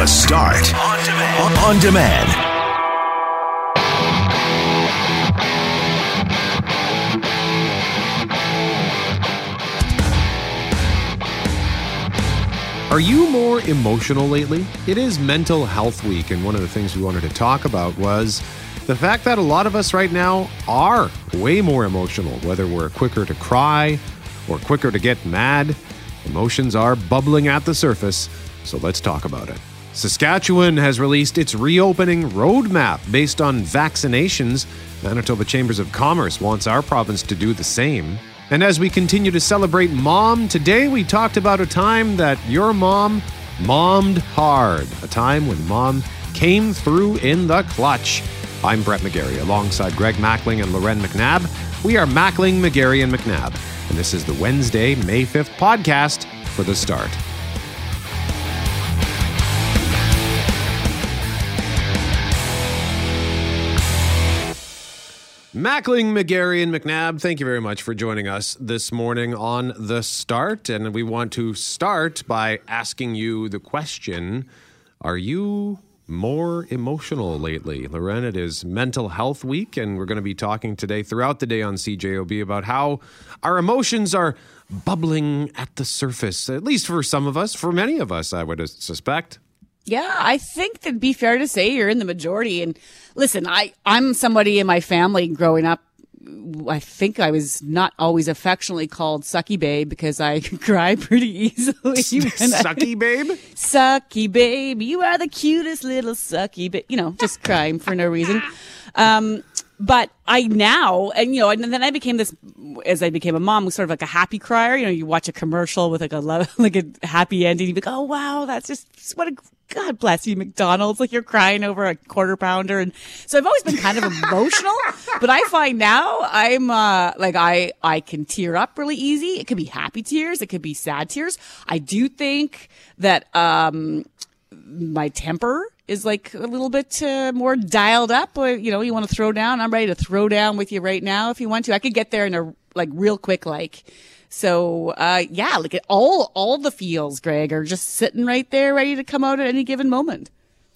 The Start on demand. On demand. Are you more emotional lately? It is Mental Health Week, and one of the things we wanted to talk about was the fact that a lot of us right now are way more emotional, whether we're quicker to cry or quicker to get mad. Emotions are bubbling at the surface, so let's talk about it. Saskatchewan has released its reopening roadmap based on vaccinations. Manitoba Chambers of Commerce wants our province to do the same. And as we continue to celebrate mom, today we talked about a time that your mom mommed hard, a time when mom came through in the clutch. I'm Brett McGarry alongside Greg Mackling and Loren McNabb. We are Mackling, McGarry, and McNabb, and this is the Wednesday, May 5th podcast for the start. Mackling, McGarry, and McNabb, thank you very much for joining us this morning on The Start. And we want to start by asking you the question Are you more emotional lately? Loren, it is Mental Health Week, and we're going to be talking today throughout the day on CJOB about how our emotions are bubbling at the surface, at least for some of us, for many of us, I would suspect. Yeah, I think that'd be fair to say you're in the majority. And listen, I, I'm somebody in my family growing up. I think I was not always affectionately called Sucky Babe because I cry pretty easily. sucky Babe? Sucky Babe. You are the cutest little Sucky Babe. You know, just crying for no reason. Um, but I now, and you know, and then I became this, as I became a mom, was sort of like a happy crier. You know, you watch a commercial with like a love, like a happy ending. You be like, oh wow, that's just what a God bless you, McDonald's. Like you're crying over a quarter pounder. And so I've always been kind of emotional, but I find now I'm, uh, like I, I can tear up really easy. It could be happy tears. It could be sad tears. I do think that, um, my temper is like a little bit uh, more dialed up. Or, you know, you want to throw down. I'm ready to throw down with you right now if you want to. I could get there in a like real quick, like, so, uh, yeah, like all, all the feels, Greg, are just sitting right there ready to come out at any given moment.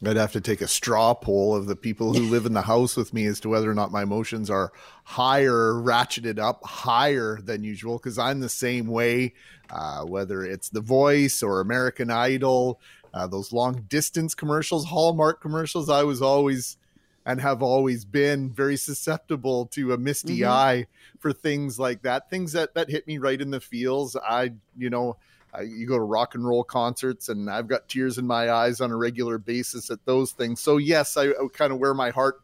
I'd have to take a straw poll of the people who live in the house with me as to whether or not my emotions are higher, ratcheted up higher than usual. Cause I'm the same way, uh, whether it's The Voice or American Idol, uh, those long distance commercials, Hallmark commercials. I was always and have always been very susceptible to a misty mm-hmm. eye for things like that things that that hit me right in the feels. I you know I, you go to rock and roll concerts and i've got tears in my eyes on a regular basis at those things. So yes i, I kind of wear my heart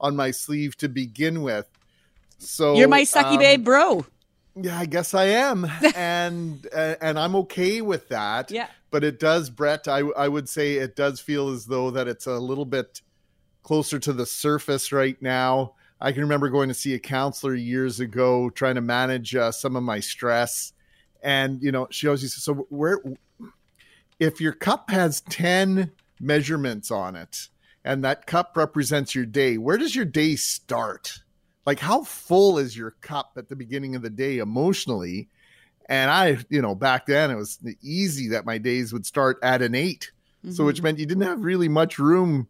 on my sleeve to begin with. So you're my sucky um, babe bro. Yeah i guess i am. And uh, and i'm okay with that. Yeah. But it does brett I, I would say it does feel as though that it's a little bit closer to the surface right now. I can remember going to see a counselor years ago trying to manage uh, some of my stress. And, you know, she always says, so where, if your cup has 10 measurements on it and that cup represents your day, where does your day start? Like, how full is your cup at the beginning of the day emotionally? And I, you know, back then it was easy that my days would start at an 8 mm-hmm. So, which meant you didn't have really much room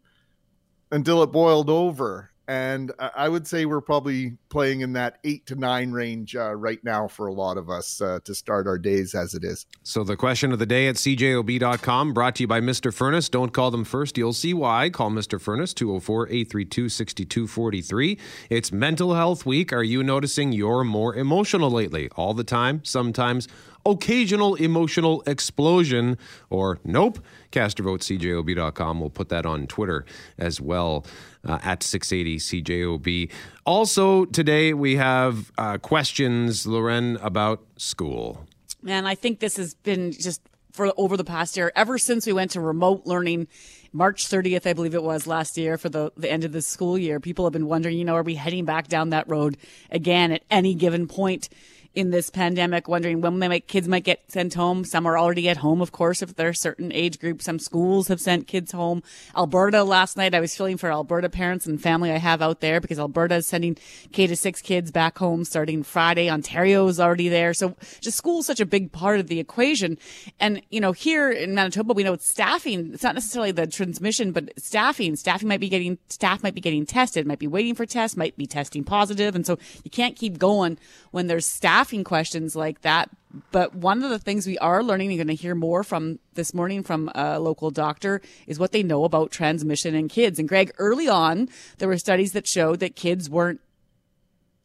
until it boiled over. And I would say we're probably playing in that eight to nine range uh, right now for a lot of us uh, to start our days as it is. So, the question of the day at cjob.com brought to you by Mr. Furnace. Don't call them first. You'll see why. Call Mr. Furnace 204 832 6243. It's Mental Health Week. Are you noticing you're more emotional lately? All the time? Sometimes? occasional emotional explosion, or nope. CasterVoteCJOB.com. We'll put that on Twitter as well uh, at 680 CJOB. Also, today we have uh, questions, Loren, about school. Man, I think this has been just for over the past year, ever since we went to remote learning, March 30th, I believe it was last year for the, the end of the school year. People have been wondering, you know, are we heading back down that road again at any given point? In this pandemic, wondering when my kids might get sent home. Some are already at home, of course, if they're a certain age group. Some schools have sent kids home. Alberta last night, I was feeling for Alberta parents and family I have out there because Alberta is sending K to six kids back home starting Friday. Ontario is already there. So just school's such a big part of the equation. And, you know, here in Manitoba, we know it's staffing. It's not necessarily the transmission, but staffing. Staffing might be getting, staff might be getting tested, might be waiting for tests, might be testing positive. And so you can't keep going when there's staffing questions like that. But one of the things we are learning, you're going to hear more from this morning from a local doctor, is what they know about transmission in kids. And Greg, early on, there were studies that showed that kids weren't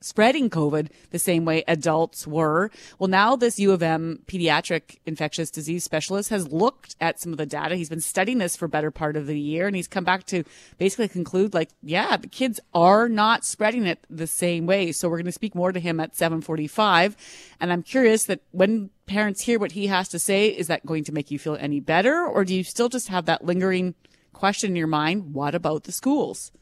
spreading COVID the same way adults were. Well, now this U of M pediatric infectious disease specialist has looked at some of the data. He's been studying this for better part of the year and he's come back to basically conclude like, yeah, the kids are not spreading it the same way. So we're going to speak more to him at 745. And I'm curious that when parents hear what he has to say, is that going to make you feel any better? Or do you still just have that lingering question in your mind? What about the schools?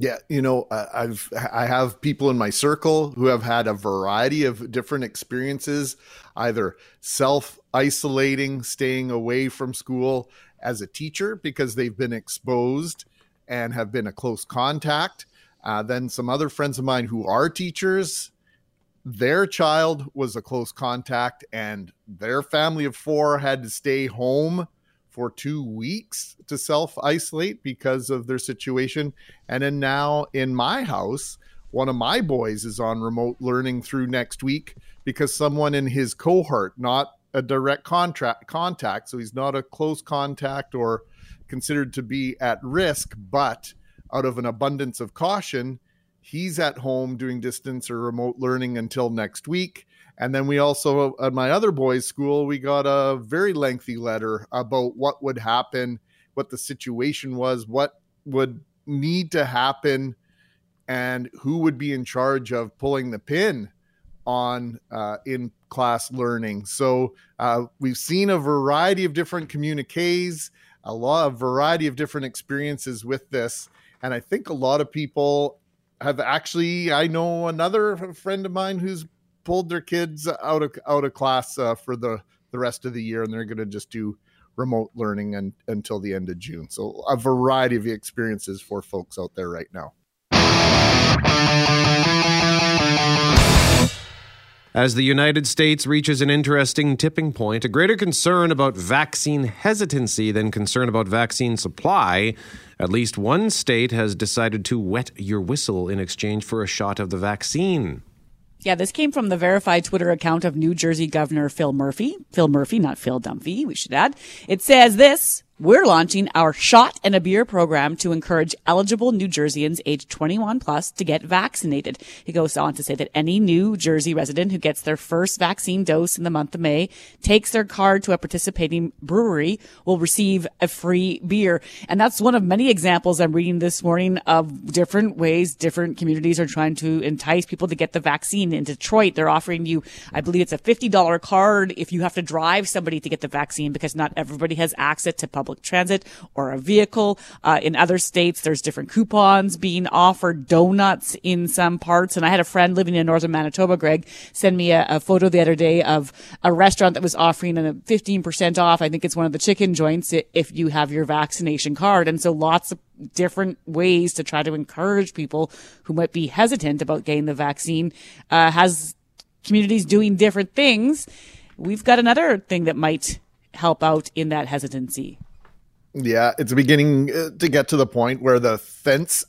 Yeah, you know, I've I have people in my circle who have had a variety of different experiences, either self isolating, staying away from school as a teacher because they've been exposed and have been a close contact. Uh, then some other friends of mine who are teachers, their child was a close contact, and their family of four had to stay home for two weeks to self isolate because of their situation. And then now in my house, one of my boys is on remote learning through next week because someone in his cohort, not a direct contract contact, so he's not a close contact or considered to be at risk, but out of an abundance of caution, he's at home doing distance or remote learning until next week. And then we also, at my other boys' school, we got a very lengthy letter about what would happen, what the situation was, what would need to happen, and who would be in charge of pulling the pin on uh, in class learning. So uh, we've seen a variety of different communiques, a lot of variety of different experiences with this. And I think a lot of people have actually, I know another friend of mine who's pulled their kids out of out of class uh, for the the rest of the year, and they're going to just do remote learning and, until the end of June. So a variety of experiences for folks out there right now. As the United States reaches an interesting tipping point, a greater concern about vaccine hesitancy than concern about vaccine supply, at least one state has decided to wet your whistle in exchange for a shot of the vaccine. Yeah, this came from the verified Twitter account of New Jersey Governor Phil Murphy. Phil Murphy, not Phil Dunphy, we should add. It says this we're launching our shot and a beer program to encourage eligible New Jerseyans aged 21 plus to get vaccinated. He goes on to say that any New Jersey resident who gets their first vaccine dose in the month of May takes their card to a participating brewery will receive a free beer. And that's one of many examples I'm reading this morning of different ways different communities are trying to entice people to get the vaccine. In Detroit, they're offering you, I believe it's a $50 card if you have to drive somebody to get the vaccine because not everybody has access to public public transit or a vehicle. Uh, in other states, there's different coupons being offered, donuts in some parts. And I had a friend living in northern Manitoba, Greg, send me a, a photo the other day of a restaurant that was offering a 15% off. I think it's one of the chicken joints if you have your vaccination card. And so lots of different ways to try to encourage people who might be hesitant about getting the vaccine, uh, has communities doing different things. We've got another thing that might help out in that hesitancy. Yeah, it's beginning uh, to get to the point where the fence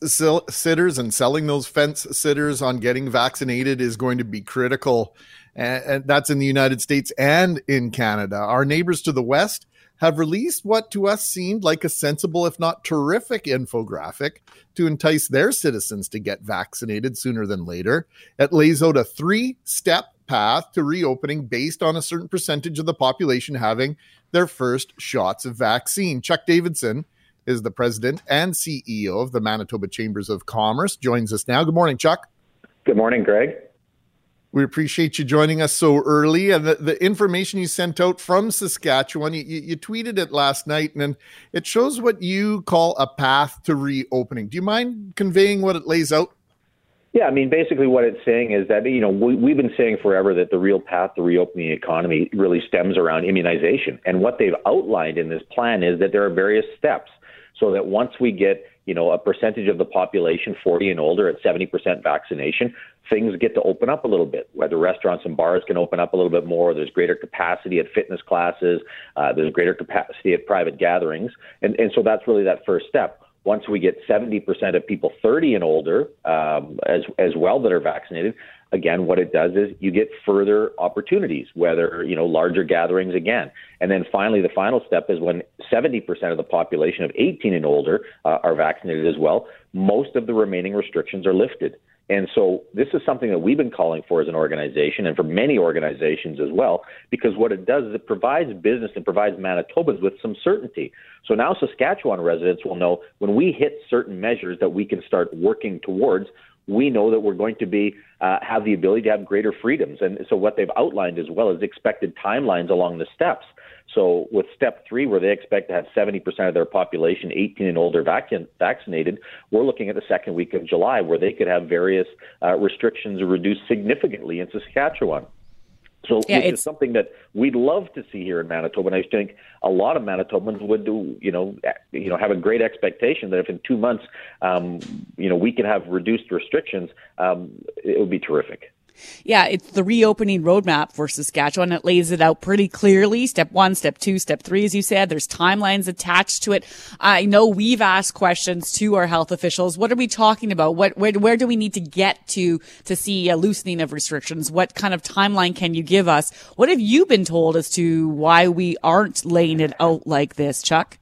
sitters and selling those fence sitters on getting vaccinated is going to be critical. And that's in the United States and in Canada. Our neighbors to the west have released what to us seemed like a sensible, if not terrific, infographic to entice their citizens to get vaccinated sooner than later. It lays out a three step path to reopening based on a certain percentage of the population having their first shots of vaccine. Chuck Davidson is the president and CEO of the Manitoba Chambers of Commerce. Joins us now. Good morning, Chuck. Good morning, Greg. We appreciate you joining us so early. And the, the information you sent out from Saskatchewan, you, you, tweeted it last night, and it shows what you call a path to reopening. Do you mind conveying what it lays out? Yeah, I mean, basically what it's saying is that, you know, we, we've been saying forever that the real path to reopening the economy really stems around immunization. And what they've outlined in this plan is that there are various steps so that once we get, you know, a percentage of the population 40 and older at 70% vaccination, things get to open up a little bit, whether restaurants and bars can open up a little bit more, there's greater capacity at fitness classes, uh, there's greater capacity at private gatherings. And, and so that's really that first step once we get 70% of people 30 and older um, as, as well that are vaccinated, again, what it does is you get further opportunities, whether, you know, larger gatherings again. And then finally, the final step is when 70% of the population of 18 and older uh, are vaccinated as well, most of the remaining restrictions are lifted. And so this is something that we've been calling for as an organization and for many organizations as well, because what it does is it provides business and provides Manitobans with some certainty. So now Saskatchewan residents will know when we hit certain measures that we can start working towards, we know that we're going to be uh, have the ability to have greater freedoms. And so what they've outlined as well is expected timelines along the steps. So with step three, where they expect to have 70% of their population 18 and older vac- vaccinated, we're looking at the second week of July, where they could have various uh, restrictions reduced significantly in Saskatchewan. So yeah, it's something that we'd love to see here in Manitoba, and I think a lot of Manitobans would do, you know, you know, have a great expectation that if in two months, um, you know, we can have reduced restrictions, um, it would be terrific. Yeah, it's the reopening roadmap for Saskatchewan. It lays it out pretty clearly. Step one, step two, step three, as you said. There's timelines attached to it. I know we've asked questions to our health officials. What are we talking about? What, where, where do we need to get to to see a loosening of restrictions? What kind of timeline can you give us? What have you been told as to why we aren't laying it out like this, Chuck?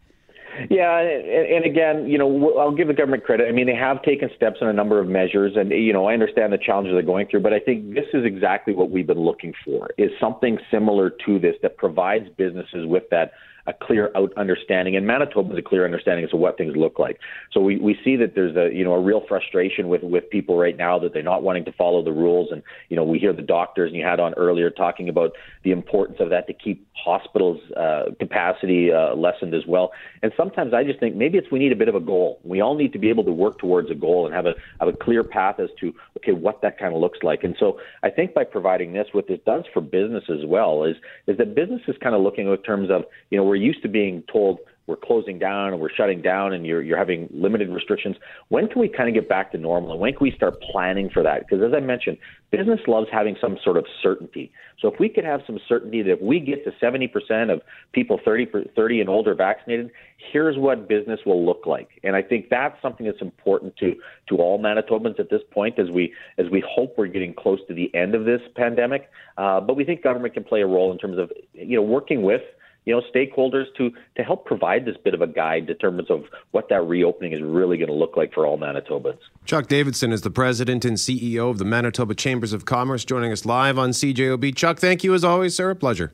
Yeah, and, and again, you know, I'll give the government credit. I mean, they have taken steps on a number of measures, and you know, I understand the challenges they're going through, but I think this is exactly what we've been looking for: is something similar to this that provides businesses with that a clear out understanding, and Manitoba has a clear understanding as to what things look like. So we, we see that there's a you know a real frustration with with people right now that they're not wanting to follow the rules, and you know we hear the doctors and you had on earlier talking about the importance of that to keep hospitals uh, capacity uh, lessened as well. And sometimes I just think maybe it's we need a bit of a goal. We all need to be able to work towards a goal and have a have a clear path as to okay what that kind of looks like. And so I think by providing this, what this does for business as well is is that business is kind of looking in terms of you know we're used to being told we're closing down and we're shutting down and you're you're having limited restrictions. When can we kind of get back to normal and when can we start planning for that? Because as I mentioned, business loves having some sort of certainty. So if we could have some certainty that if we get to 70% of people 30 30 and older vaccinated, here's what business will look like. And I think that's something that's important to to all Manitobans at this point as we as we hope we're getting close to the end of this pandemic. Uh, but we think government can play a role in terms of you know working with you know, stakeholders to to help provide this bit of a guide in terms of what that reopening is really going to look like for all Manitobans. Chuck Davidson is the president and CEO of the Manitoba Chambers of Commerce, joining us live on CJOB. Chuck, thank you as always, sir. A pleasure.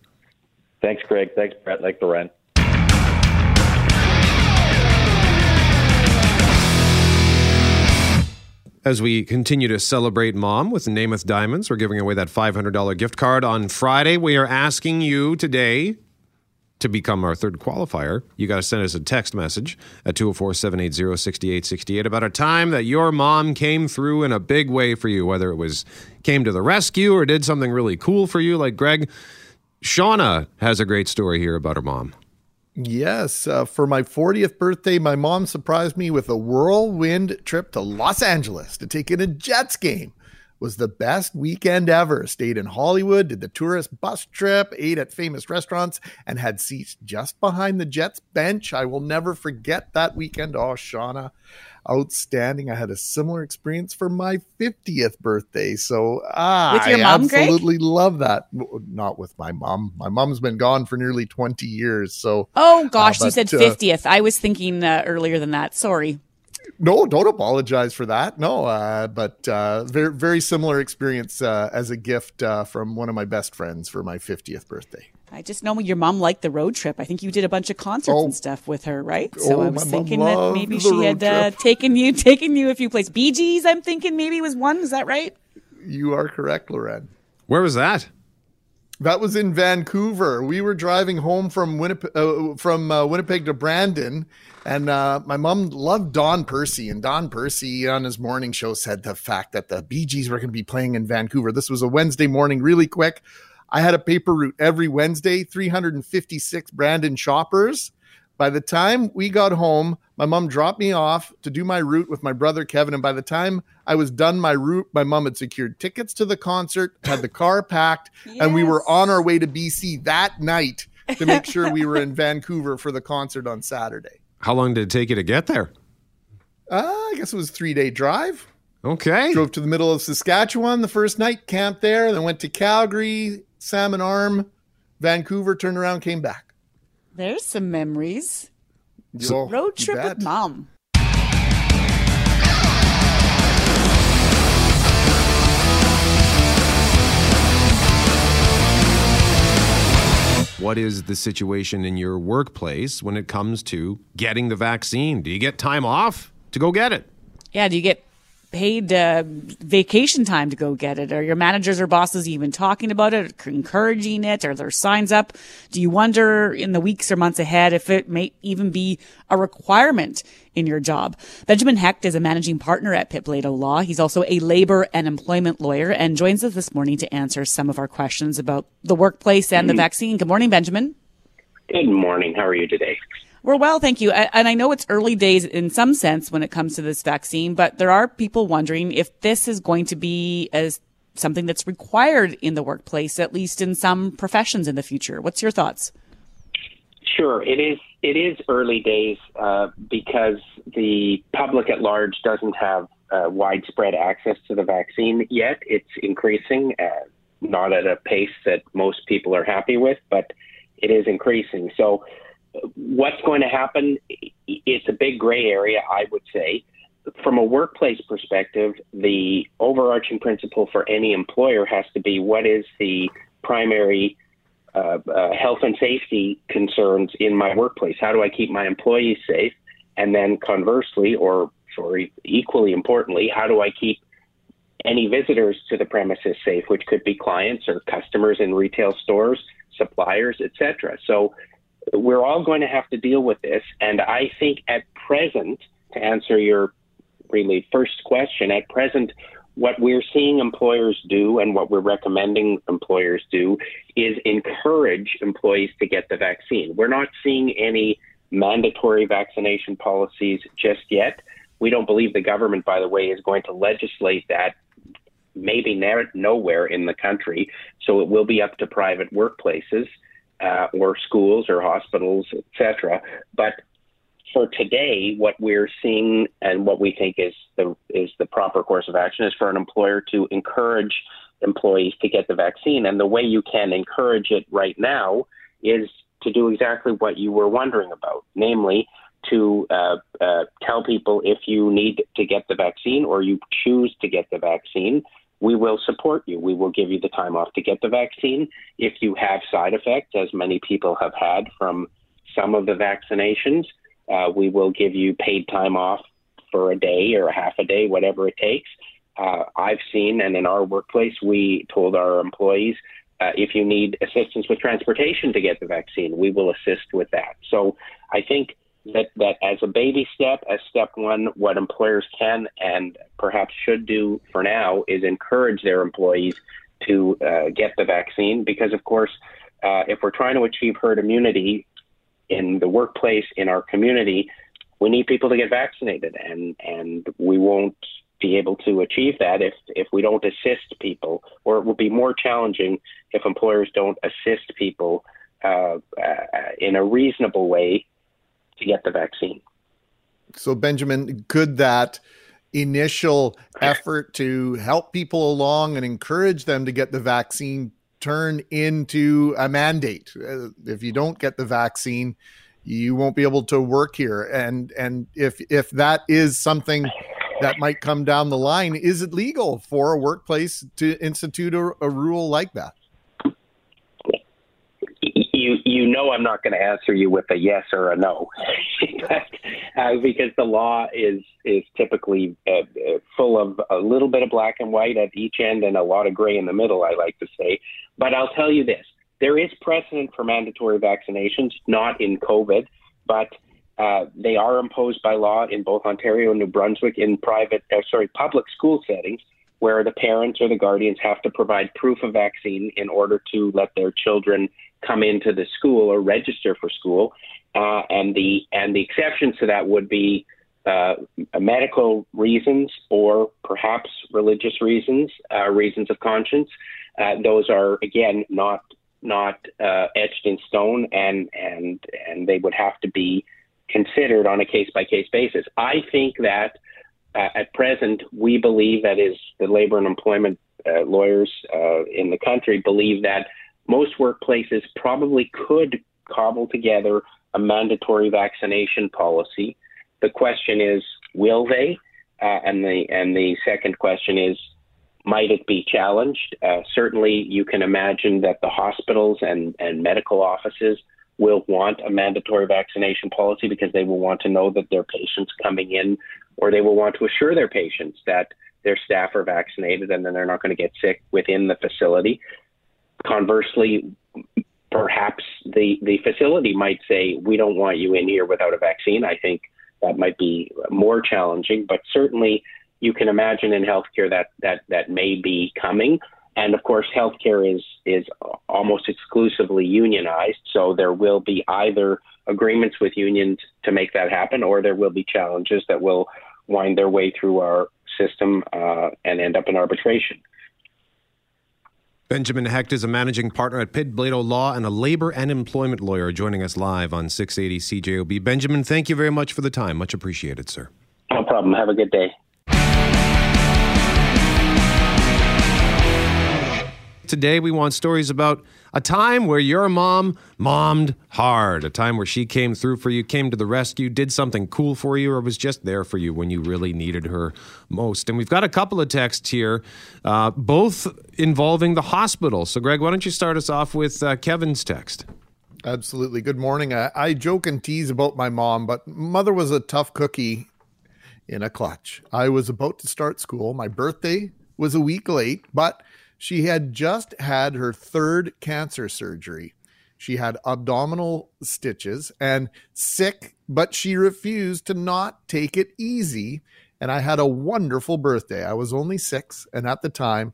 Thanks, Greg. Thanks, Brett. Thanks, Loren. As we continue to celebrate mom with Namath Diamonds, we're giving away that $500 gift card on Friday. We are asking you today to become our third qualifier, you got to send us a text message at 204 780 6868 about a time that your mom came through in a big way for you, whether it was came to the rescue or did something really cool for you, like Greg. Shauna has a great story here about her mom. Yes, uh, for my 40th birthday, my mom surprised me with a whirlwind trip to Los Angeles to take in a Jets game was the best weekend ever. Stayed in Hollywood, did the tourist bus trip, ate at famous restaurants, and had seats just behind the Jets bench. I will never forget that weekend. Oh, Shauna, outstanding. I had a similar experience for my 50th birthday. So ah, I mom, absolutely Greg? love that. Not with my mom. My mom's been gone for nearly 20 years. So Oh gosh, uh, but, you said 50th. Uh, I was thinking uh, earlier than that. Sorry no, don't apologize for that. No, uh, but uh, very very similar experience uh, as a gift uh, from one of my best friends for my 50th birthday. I just know your mom liked the road trip. I think you did a bunch of concerts oh, and stuff with her, right? So oh, I was thinking that maybe she had uh, taken you taken you a few places. Bee Gees, I'm thinking maybe was one. Is that right? You are correct, Loren. Where was that? That was in Vancouver. We were driving home from Winnipeg, uh, from uh, Winnipeg to Brandon, and uh, my mom loved Don Percy. And Don Percy on his morning show said the fact that the Bee Gees were going to be playing in Vancouver. This was a Wednesday morning, really quick. I had a paper route every Wednesday, 356 Brandon shoppers. By the time we got home, my mom dropped me off to do my route with my brother Kevin. And by the time I was done my route, my mom had secured tickets to the concert, had the car packed, yes. and we were on our way to BC that night to make sure we were in Vancouver for the concert on Saturday. How long did it take you to get there? Uh, I guess it was a three day drive. Okay. Drove to the middle of Saskatchewan the first night, camped there, then went to Calgary, Salmon Arm, Vancouver, turned around, came back. There's some memories. So, Road trip with mom. What is the situation in your workplace when it comes to getting the vaccine? Do you get time off to go get it? Yeah, do you get paid uh, vacation time to go get it? Are your managers or bosses even talking about it, encouraging it? Are there signs up? Do you wonder in the weeks or months ahead if it may even be a requirement in your job? Benjamin Hecht is a managing partner at Pitblado Law. He's also a labor and employment lawyer and joins us this morning to answer some of our questions about the workplace and the mm-hmm. vaccine. Good morning, Benjamin. Good morning. How are you today? We're well, thank you. And I know it's early days in some sense when it comes to this vaccine, but there are people wondering if this is going to be as something that's required in the workplace, at least in some professions in the future. What's your thoughts? Sure, it is. It is early days uh, because the public at large doesn't have uh, widespread access to the vaccine yet. It's increasing, uh, not at a pace that most people are happy with, but it is increasing. So what's going to happen? It's a big gray area, I would say. From a workplace perspective, the overarching principle for any employer has to be what is the primary uh, uh, health and safety concerns in my workplace? How do I keep my employees safe? And then conversely, or sorry, equally importantly, how do I keep any visitors to the premises safe, which could be clients or customers in retail stores, suppliers, etc. So we're all going to have to deal with this. And I think at present, to answer your really first question, at present, what we're seeing employers do and what we're recommending employers do is encourage employees to get the vaccine. We're not seeing any mandatory vaccination policies just yet. We don't believe the government, by the way, is going to legislate that maybe nowhere in the country. So it will be up to private workplaces uh, or schools or hospitals, etc. But for today, what we're seeing and what we think is the is the proper course of action is for an employer to encourage employees to get the vaccine. And the way you can encourage it right now is to do exactly what you were wondering about, namely to uh, uh, tell people if you need to get the vaccine or you choose to get the vaccine we will support you. We will give you the time off to get the vaccine. If you have side effects, as many people have had from some of the vaccinations, uh, we will give you paid time off for a day or a half a day, whatever it takes. Uh, I've seen, and in our workplace, we told our employees uh, if you need assistance with transportation to get the vaccine, we will assist with that. So I think that, that as a baby step, as step one, what employers can and perhaps should do for now is encourage their employees to uh, get the vaccine because, of course, uh, if we're trying to achieve herd immunity in the workplace, in our community, we need people to get vaccinated, and and we won't be able to achieve that if if we don't assist people, or it will be more challenging if employers don't assist people uh, uh in a reasonable way to get the vaccine. So, Benjamin, could that initial effort to help people along and encourage them to get the vaccine turn into a mandate? Uh, if you don't get the vaccine, you won't be able to work here. And and if if that is something that might come down the line, is it legal for a workplace to institute a, a rule like that? You you know I'm not going to answer you with a yes or a no, uh, because the law is is typically uh, uh, full of a little bit of black and white at each end and a lot of gray in the middle. I like to say, but I'll tell you this: there is precedent for mandatory vaccinations, not in COVID, but uh, they are imposed by law in both Ontario and New Brunswick in private, uh, sorry, public school settings where the parents or the guardians have to provide proof of vaccine in order to let their children come into the school or register for school. Uh, and the and the exceptions to that would be uh, medical reasons or perhaps religious reasons, uh, reasons of conscience. Uh, those are again not not uh, etched in stone, and and and they would have to be considered on a case by case basis. I think that uh, at present, we believe that is the labor and employment uh, lawyers uh, in the country believe that most workplaces probably could cobble together a mandatory vaccination policy. The question is, will they? Uh, and the and the second question is, might it be challenged? Uh, certainly, you can imagine that the hospitals and and medical offices will want a mandatory vaccination policy because they will want to know that their patients coming in or they will want to assure their patients that their staff are vaccinated and then they're not going to get sick within the facility. Conversely, perhaps the, the facility might say, we don't want you in here without a vaccine. I think that might be more challenging, but certainly you can imagine in healthcare that, that, that may be coming. And of course, healthcare is is almost exclusively unionized, so there will be either agreements with unions to make that happen, or there will be challenges that will wind their way through our system uh, and end up in arbitration. Benjamin Hecht is a managing partner at Pitblado Law and a labor and employment lawyer joining us live on 680 CJOB. Benjamin, thank you very much for the time. Much appreciated, sir. No problem. Have a good day. Today, we want stories about a time where your mom mommed hard, a time where she came through for you, came to the rescue, did something cool for you, or was just there for you when you really needed her most. And we've got a couple of texts here, uh, both involving the hospital. So, Greg, why don't you start us off with uh, Kevin's text? Absolutely. Good morning. I, I joke and tease about my mom, but mother was a tough cookie in a clutch. I was about to start school. My birthday was a week late, but she had just had her third cancer surgery. She had abdominal stitches and sick, but she refused to not take it easy. And I had a wonderful birthday. I was only six, and at the time,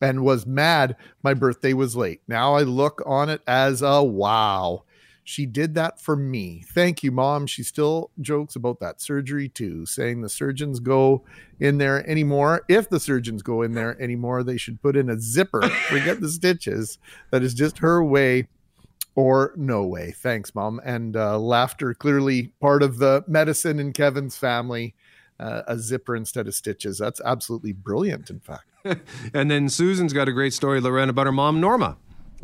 and was mad my birthday was late. Now I look on it as a wow. She did that for me. Thank you, mom. She still jokes about that surgery too, saying the surgeons go in there anymore. If the surgeons go in there anymore, they should put in a zipper. Forget the stitches. That is just her way or no way. Thanks, mom. And uh, laughter clearly part of the medicine in Kevin's family. Uh, a zipper instead of stitches. That's absolutely brilliant, in fact. and then Susan's got a great story, Lorraine, about her mom, Norma.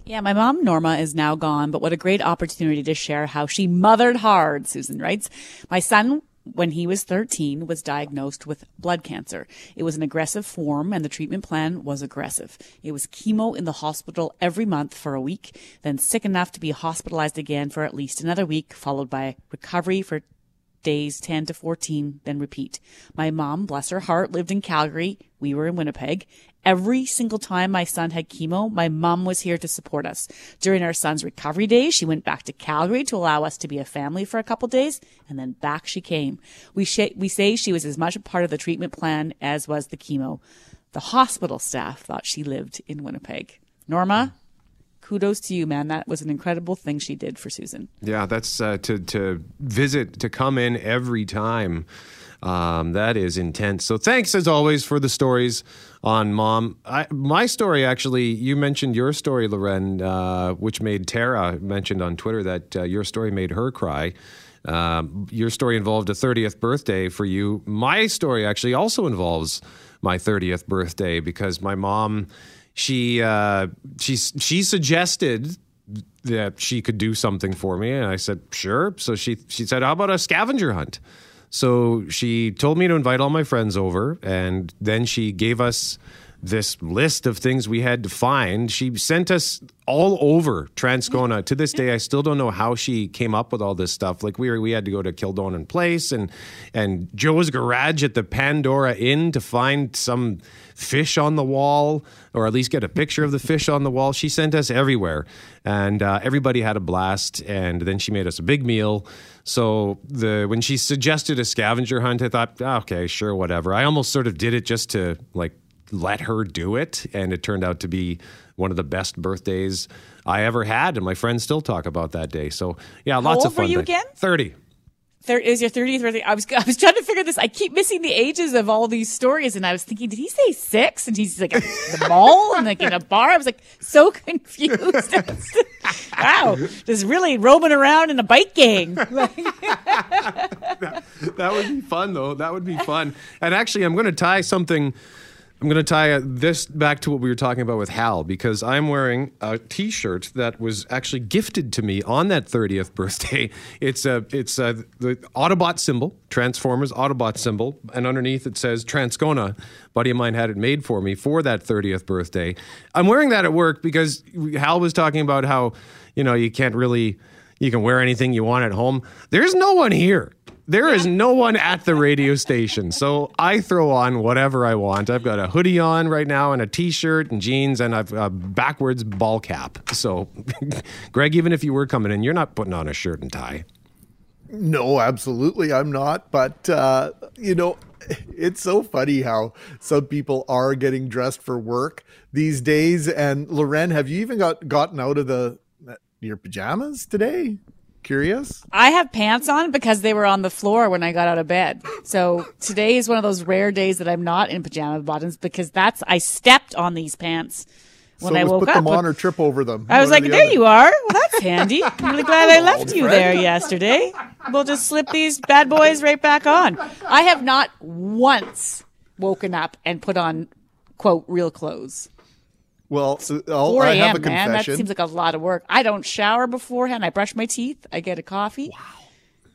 Yeah, my mom, Norma, is now gone, but what a great opportunity to share how she mothered hard, Susan writes. My son, when he was 13, was diagnosed with blood cancer. It was an aggressive form and the treatment plan was aggressive. It was chemo in the hospital every month for a week, then sick enough to be hospitalized again for at least another week, followed by recovery for days 10 to 14, then repeat. My mom, bless her heart, lived in Calgary. We were in Winnipeg. Every single time my son had chemo, my mom was here to support us. During our son's recovery days, she went back to Calgary to allow us to be a family for a couple days, and then back she came. We, sh- we say she was as much a part of the treatment plan as was the chemo. The hospital staff thought she lived in Winnipeg. Norma, kudos to you, man. That was an incredible thing she did for Susan. Yeah, that's uh, to to visit to come in every time. Um, that is intense. So thanks as always for the stories on mom. I, my story actually, you mentioned your story, Loren, uh, which made Tara mentioned on Twitter that uh, your story made her cry. Um, your story involved a 30th birthday for you. My story actually also involves my 30th birthday because my mom, she uh, she she suggested that she could do something for me, and I said sure. So she she said, "How about a scavenger hunt?" So she told me to invite all my friends over, and then she gave us this list of things we had to find. She sent us all over Transcona. To this day, I still don't know how she came up with all this stuff. Like we were, we had to go to Kildonan Place and and Joe's garage at the Pandora Inn to find some fish on the wall, or at least get a picture of the fish on the wall. She sent us everywhere, and uh, everybody had a blast. And then she made us a big meal. So the when she suggested a scavenger hunt, I thought, "Ah, okay, sure, whatever. I almost sort of did it just to like let her do it, and it turned out to be one of the best birthdays I ever had, and my friends still talk about that day. So yeah, lots old of fun. were you again? Thirty. Was your 30th birthday. I was I was trying to figure this. I keep missing the ages of all these stories, and I was thinking, did he say six? And he's like the mall and like in a bar. I was like so confused. wow, just really roaming around in a bike gang. that would be fun though that would be fun and actually i'm going to tie something i'm going to tie uh, this back to what we were talking about with hal because i'm wearing a t-shirt that was actually gifted to me on that 30th birthday. It's a it's a, the autobot symbol transformers autobot symbol and underneath it says transcona. Buddy of mine had it made for me for that 30th birthday. I'm wearing that at work because hal was talking about how you know you can't really you can wear anything you want at home. There's no one here there is no one at the radio station. So I throw on whatever I want. I've got a hoodie on right now and a t-shirt and jeans and I've a backwards ball cap. So Greg, even if you were coming in, you're not putting on a shirt and tie. No, absolutely, I'm not. But uh, you know, it's so funny how some people are getting dressed for work these days. And Loren, have you even got gotten out of the your pajamas today? Curious? I have pants on because they were on the floor when I got out of bed. So today is one of those rare days that I'm not in pajama bottoms because that's I stepped on these pants when so I woke put up. them on or trip over them. I was like, the there other. you are. Well, that's handy. I'm really glad I left you friend. there yesterday. We'll just slip these bad boys right back on. I have not once woken up and put on, quote, real clothes. Well, so uh, I'll, 4 I have a a.m., man. That seems like a lot of work. I don't shower beforehand. I brush my teeth. I get a coffee. Wow.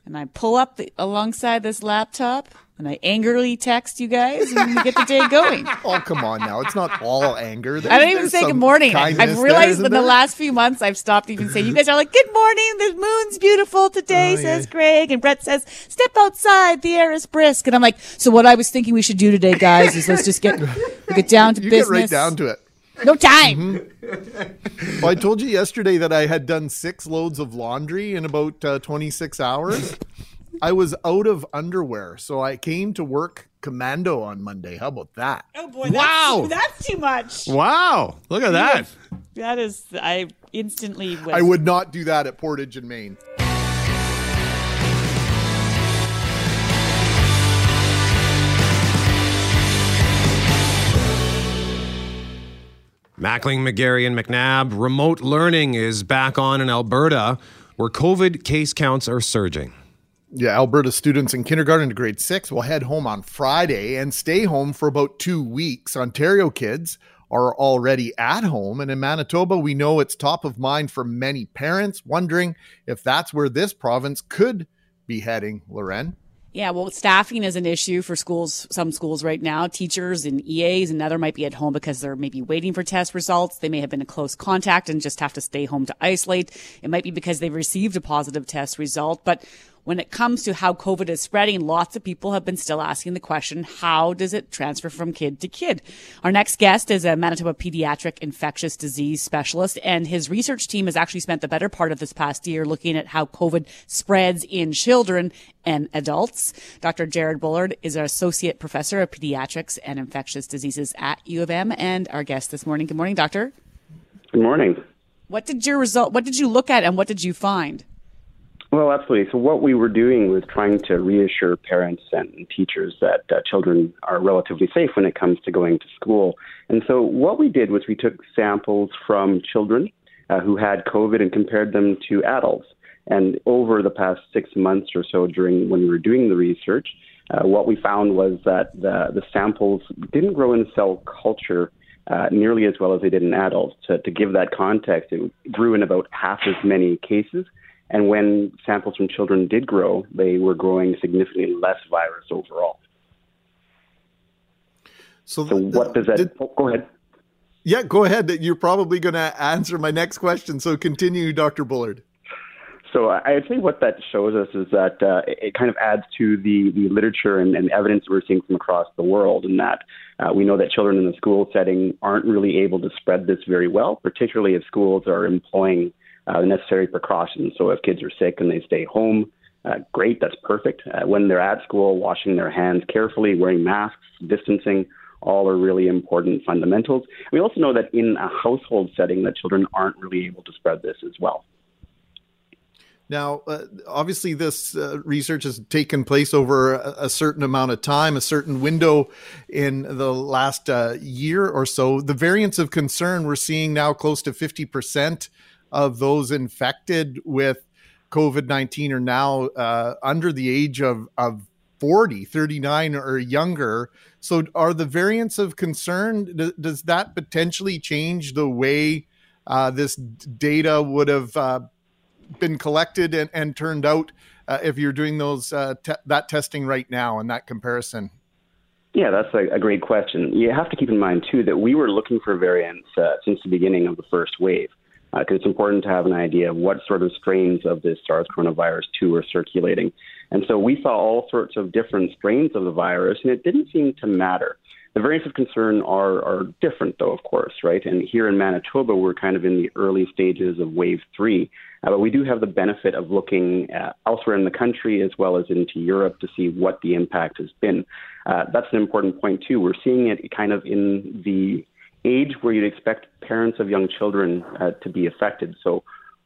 And I pull up the, alongside this laptop and I angrily text you guys and we get the day going. oh, come on now. It's not all anger. I don't even say good morning. I've realized isn't in the last few months I've stopped even saying you guys are like, Good morning, the moon's beautiful today, Oh, says yeah. Greg. And Brett says, Step outside, the air is brisk. And I'm like, So what I was thinking we should do today, guys, is let's just get get down to You business. get right down to it. No time. Well, I told you yesterday that I had done six loads of laundry in about uh, 26 hours. I was out of underwear, so I came to work commando on Monday. How about that? Oh boy, Wow. that's, that's too much. Wow. Look at that. That is, I instantly was. I would not do that at Portage and Main. Mackling, McGarry, and McNabb. Remote learning is back on in Alberta, where COVID case counts are surging. Yeah, Alberta students in kindergarten to grade six will head home on Friday and stay home for about two weeks. Ontario kids are already at home. And in Manitoba, we know it's top of mind for many parents, wondering if that's where this province could be heading, Loren. Yeah, well, staffing is an issue for schools, some schools right now. Teachers and EAs and other might be at home because they're maybe waiting for test results. They may have been in close contact and just have to stay home to isolate. It might be because they've received a positive test result. But when it comes to how COVID is spreading, lots of people have been still asking the question, how does it transfer from kid to kid? Our next guest is a Manitoba pediatric infectious disease specialist, and his research team has actually spent the better part of this past year looking at how COVID spreads in children and adults. Dr. Jared Bullard is an associate professor of pediatrics and infectious diseases at U of M and our guest this morning. Good morning, doctor. Good morning. What did your result, what did you look at and what did you find? Well, absolutely. So, what we were doing was trying to reassure parents and teachers that uh, children are relatively safe when it comes to going to school. And so, what we did was we took samples from children uh, who had COVID and compared them to adults. And over the past six months or so, during when we were doing the research, uh, what we found was that the, the samples didn't grow in cell culture uh, nearly as well as they did in adults. To, to give that context, it grew in about half as many cases. And when samples from children did grow, they were growing significantly less virus overall. So, so what does that? Did, oh, go ahead. Yeah, go ahead. You're probably going to answer my next question. So continue, Dr. Bullard. So I'd say what that shows us is that uh, it kind of adds to the, the literature and, and evidence we're seeing from across the world, in that uh, we know that children in the school setting aren't really able to spread this very well, particularly if schools are employing uh, the necessary precautions. So if kids are sick and they stay home, uh, great, that's perfect. Uh, when they're at school, washing their hands carefully, wearing masks, distancing, all are really important fundamentals. We also know that in a household setting, that children aren't really able to spread this as well. Now, uh, obviously, this uh, research has taken place over a, a, certain amount of time, a certain window in the last uh, year or so. The variants of concern we're seeing now close to 50% of those infected with COVID 19 are now uh, under the age of, of 40, 39 or younger. So, are the variants of concern, does that potentially change the way uh, this data would have uh, been collected and, and turned out uh, if you're doing those uh, te- that testing right now and that comparison? Yeah, that's a, a, great question. You have to keep in mind, too, that we were looking for variants uh, since the beginning of the first wave because uh, it's important to have an idea of what sort of strains of this SARS coronavirus 2 are circulating. And so we saw all sorts of different strains of the virus, and it didn't seem to matter. The variants of concern are, are different, though, of course, right? And here in Manitoba, we're kind of in the early stages of wave three. Uh, but we do have the benefit of looking uh, elsewhere in the country as well as into Europe to see what the impact has been. Uh, that's an important point, too. We're seeing it kind of in the age where you'd expect parents of young children uh, to be affected. So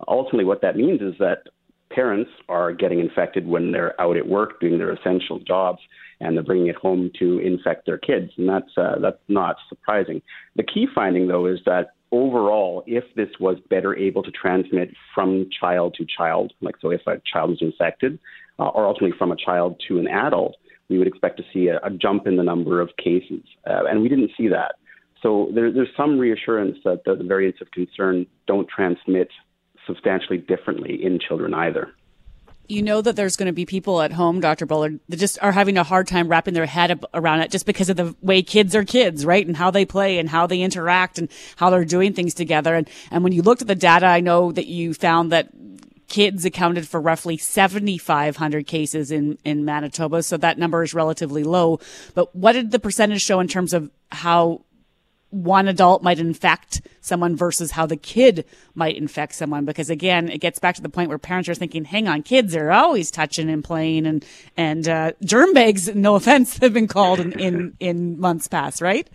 ultimately, what that means is that parents are getting infected when they're out at work doing their essential jobs and they're bringing it home to infect their kids. And that's uh, that's not surprising. The key finding though is that overall if this was better able to transmit from child to child like so if a child is infected uh, or ultimately from a child to an adult we would expect to see a, a jump in the number of cases. Uh, and we didn't see that so there, there's some reassurance that the, variants of concern don't transmit substantially differently in children either. You know that there's going to be people at home, Dr. Bullard, that just are having a hard time wrapping their head around it just because of the way kids are kids, right? And how they play and how they interact and how they're doing things together. And, and when you looked at the data, I know that you found that kids accounted for roughly 7,500 cases in, in Manitoba. So that number is relatively low. But what did the percentage show in terms of how one adult might infect someone versus how the kid might infect someone. Because again, it gets back to the point where parents are thinking, hang on, kids are always touching and playing and, and, uh, germ bags, no offense, have been called in, in, in months past, right?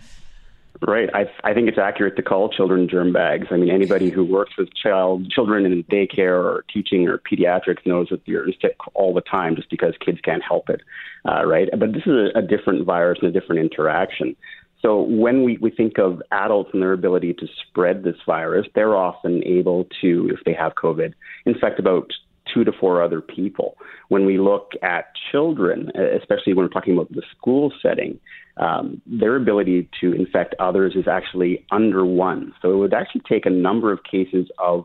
Right. I, I think it's accurate to call children germ bags. I mean, anybody who works with child children in daycare or teaching or pediatrics knows that you're sick all the time just because kids can't help it, uh, right? But this is a, a different virus and a different interaction. So when we, we think of adults and their ability to spread this virus, they're often able to, if they have COVID, infect about two to four other people. When we look at children, especially when we're talking about the school setting, um, their ability to infect others is actually under one. So it would actually take a number of cases of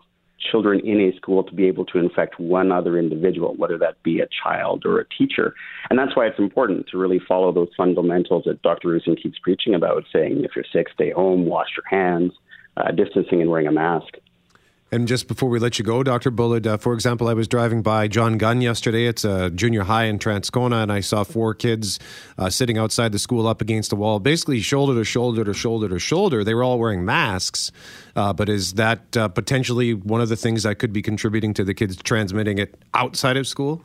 children in a school to be able to infect one other individual, whether that be a child or a teacher. And that's why it's important to really follow those fundamentals that Dr. Roussin keeps preaching about, saying if you're sick, stay home, wash your hands, uh, distancing, and wearing a mask. And just before we let you go, Dr. Bullard, uh, for example, I was driving by John Gunn yesterday. It's a junior high in Transcona, and I saw four kids uh, sitting outside the school up against the wall, basically shoulder to shoulder to shoulder to shoulder. They were all wearing masks. Uh, but is that uh, potentially one of the things that could be contributing to the kids transmitting it outside of school?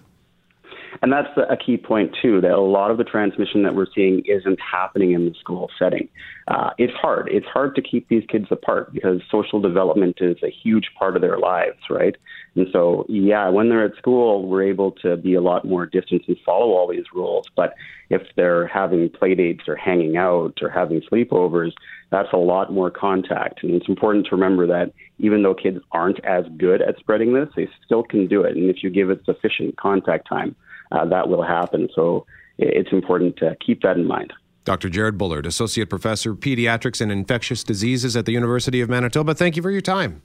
And that's a key point, too, that a lot of the transmission that we're seeing isn't happening in the school setting. Uh, it's hard. It's hard to keep these kids apart because social development is a huge part of their lives, right? And so, yeah, when they're at school, we're able to be a lot more distant and follow all these rules. But if they're having play dates or hanging out or having sleepovers, that's a lot more contact. And it's important to remember that even though kids aren't as good at spreading this, they still can do it. And if you give it sufficient contact time, uh, that will happen. So it's important to keep that in mind. Dr. Jared Bullard, Associate Professor, Pediatrics and Infectious Diseases at the University of Manitoba. Thank you for your time.